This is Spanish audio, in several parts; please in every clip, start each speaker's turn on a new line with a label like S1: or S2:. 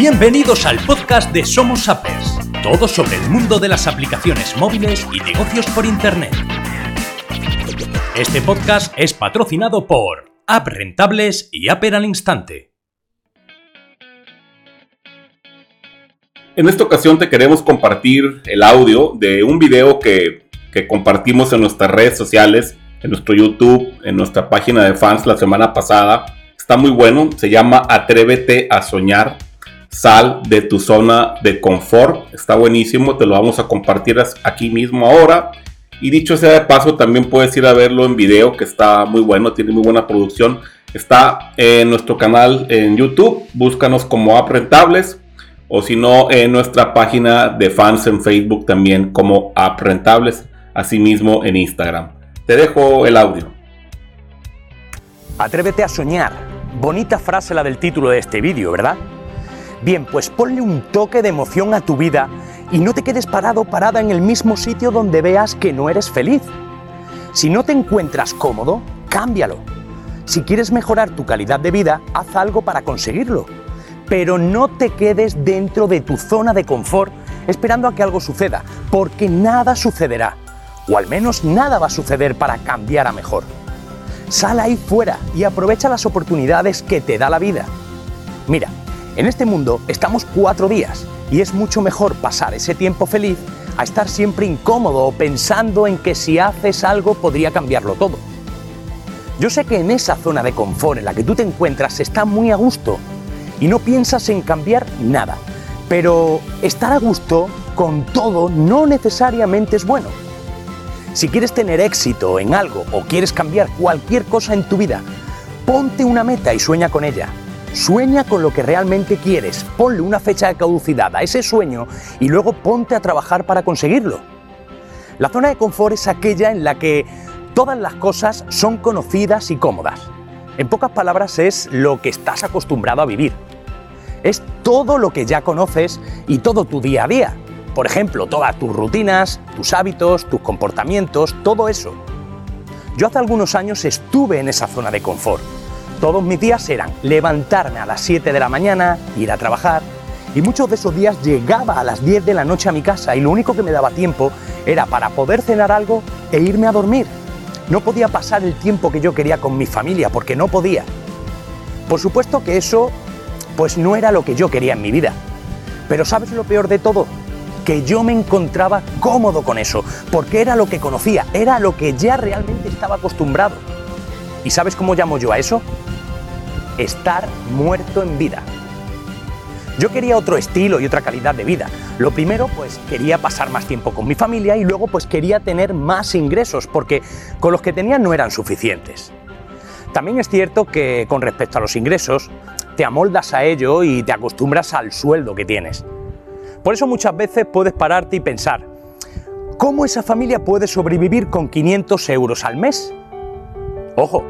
S1: Bienvenidos al podcast de Somos Appers, todo sobre el mundo de las aplicaciones móviles y negocios por Internet. Este podcast es patrocinado por App Rentables y Apper al Instante.
S2: En esta ocasión te queremos compartir el audio de un video que, que compartimos en nuestras redes sociales, en nuestro YouTube, en nuestra página de fans la semana pasada. Está muy bueno, se llama Atrévete a soñar Sal de tu zona de confort. Está buenísimo, te lo vamos a compartir aquí mismo ahora. Y dicho sea de paso, también puedes ir a verlo en video, que está muy bueno, tiene muy buena producción. Está en nuestro canal en YouTube, búscanos como App Rentables. O si no, en nuestra página de fans en Facebook también como App Rentables. Asimismo en Instagram. Te dejo el audio.
S1: Atrévete a soñar. Bonita frase la del título de este vídeo, ¿verdad? Bien, pues ponle un toque de emoción a tu vida y no te quedes parado parada en el mismo sitio donde veas que no eres feliz. Si no te encuentras cómodo, cámbialo. Si quieres mejorar tu calidad de vida, haz algo para conseguirlo. Pero no te quedes dentro de tu zona de confort esperando a que algo suceda, porque nada sucederá. O al menos nada va a suceder para cambiar a mejor. Sal ahí fuera y aprovecha las oportunidades que te da la vida. Mira, en este mundo estamos cuatro días y es mucho mejor pasar ese tiempo feliz a estar siempre incómodo o pensando en que si haces algo podría cambiarlo todo. Yo sé que en esa zona de confort en la que tú te encuentras está muy a gusto y no piensas en cambiar nada, pero estar a gusto con todo no necesariamente es bueno. Si quieres tener éxito en algo o quieres cambiar cualquier cosa en tu vida, ponte una meta y sueña con ella. Sueña con lo que realmente quieres, ponle una fecha de caducidad a ese sueño y luego ponte a trabajar para conseguirlo. La zona de confort es aquella en la que todas las cosas son conocidas y cómodas. En pocas palabras es lo que estás acostumbrado a vivir. Es todo lo que ya conoces y todo tu día a día. Por ejemplo, todas tus rutinas, tus hábitos, tus comportamientos, todo eso. Yo hace algunos años estuve en esa zona de confort todos mis días eran levantarme a las 7 de la mañana, ir a trabajar, y muchos de esos días llegaba a las 10 de la noche a mi casa y lo único que me daba tiempo era para poder cenar algo e irme a dormir. No podía pasar el tiempo que yo quería con mi familia porque no podía. Por supuesto que eso pues no era lo que yo quería en mi vida. Pero ¿sabes lo peor de todo? Que yo me encontraba cómodo con eso, porque era lo que conocía, era lo que ya realmente estaba acostumbrado. ¿Y sabes cómo llamo yo a eso? Estar muerto en vida. Yo quería otro estilo y otra calidad de vida. Lo primero, pues quería pasar más tiempo con mi familia y luego pues quería tener más ingresos porque con los que tenía no eran suficientes. También es cierto que con respecto a los ingresos, te amoldas a ello y te acostumbras al sueldo que tienes. Por eso muchas veces puedes pararte y pensar, ¿cómo esa familia puede sobrevivir con 500 euros al mes? Ojo,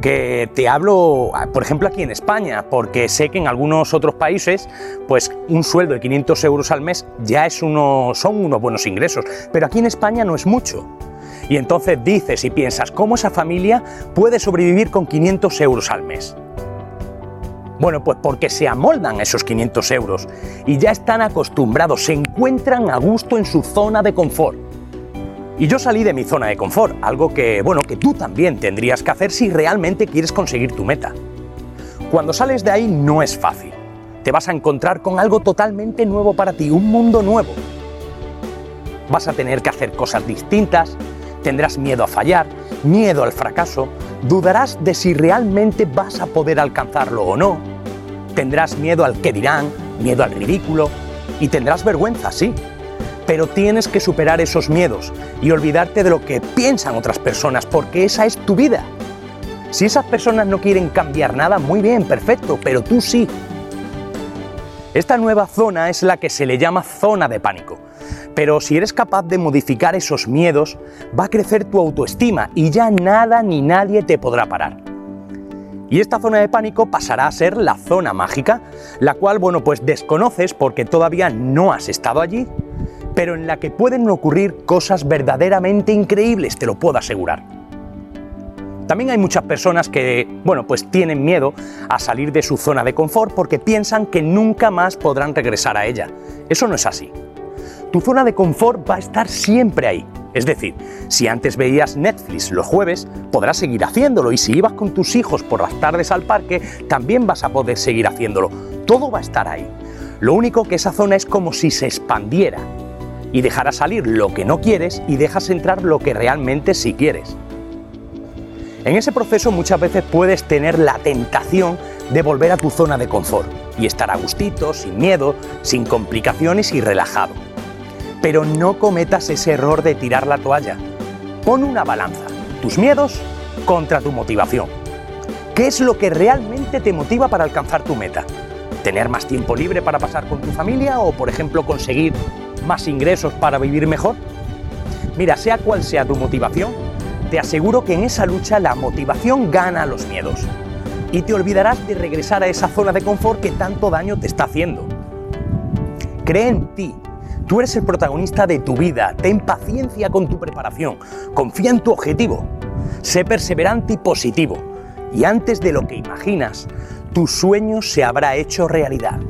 S1: que te hablo, por ejemplo, aquí en España, porque sé que en algunos otros países, pues un sueldo de 500 euros al mes ya es uno, son unos buenos ingresos, pero aquí en España no es mucho. Y entonces dices y piensas, ¿cómo esa familia puede sobrevivir con 500 euros al mes? Bueno, pues porque se amoldan esos 500 euros y ya están acostumbrados, se encuentran a gusto en su zona de confort. Y yo salí de mi zona de confort, algo que, bueno, que tú también tendrías que hacer si realmente quieres conseguir tu meta. Cuando sales de ahí no es fácil. Te vas a encontrar con algo totalmente nuevo para ti, un mundo nuevo. Vas a tener que hacer cosas distintas, tendrás miedo a fallar, miedo al fracaso, dudarás de si realmente vas a poder alcanzarlo o no, tendrás miedo al que dirán, miedo al ridículo y tendrás vergüenza, sí, pero tienes que superar esos miedos y olvidarte de lo que piensan otras personas, porque esa es tu vida. Si esas personas no quieren cambiar nada, muy bien, perfecto, pero tú sí. Esta nueva zona es la que se le llama zona de pánico. Pero si eres capaz de modificar esos miedos, va a crecer tu autoestima y ya nada ni nadie te podrá parar. Y esta zona de pánico pasará a ser la zona mágica, la cual, bueno, pues desconoces porque todavía no has estado allí pero en la que pueden ocurrir cosas verdaderamente increíbles, te lo puedo asegurar. También hay muchas personas que, bueno, pues tienen miedo a salir de su zona de confort porque piensan que nunca más podrán regresar a ella. Eso no es así. Tu zona de confort va a estar siempre ahí. Es decir, si antes veías Netflix los jueves, podrás seguir haciéndolo y si ibas con tus hijos por las tardes al parque, también vas a poder seguir haciéndolo. Todo va a estar ahí. Lo único que esa zona es como si se expandiera y dejarás salir lo que no quieres y dejas entrar lo que realmente sí quieres. En ese proceso muchas veces puedes tener la tentación de volver a tu zona de confort y estar a gustito, sin miedo, sin complicaciones y relajado. Pero no cometas ese error de tirar la toalla. Pon una balanza, tus miedos contra tu motivación. ¿Qué es lo que realmente te motiva para alcanzar tu meta? ¿Tener más tiempo libre para pasar con tu familia o, por ejemplo, conseguir más ingresos para vivir mejor? Mira, sea cual sea tu motivación, te aseguro que en esa lucha la motivación gana los miedos y te olvidarás de regresar a esa zona de confort que tanto daño te está haciendo. Cree en ti. Tú eres el protagonista de tu vida. Ten paciencia con tu preparación. Confía en tu objetivo. Sé perseverante y positivo. Y antes de lo que imaginas, tu sueño se habrá hecho realidad.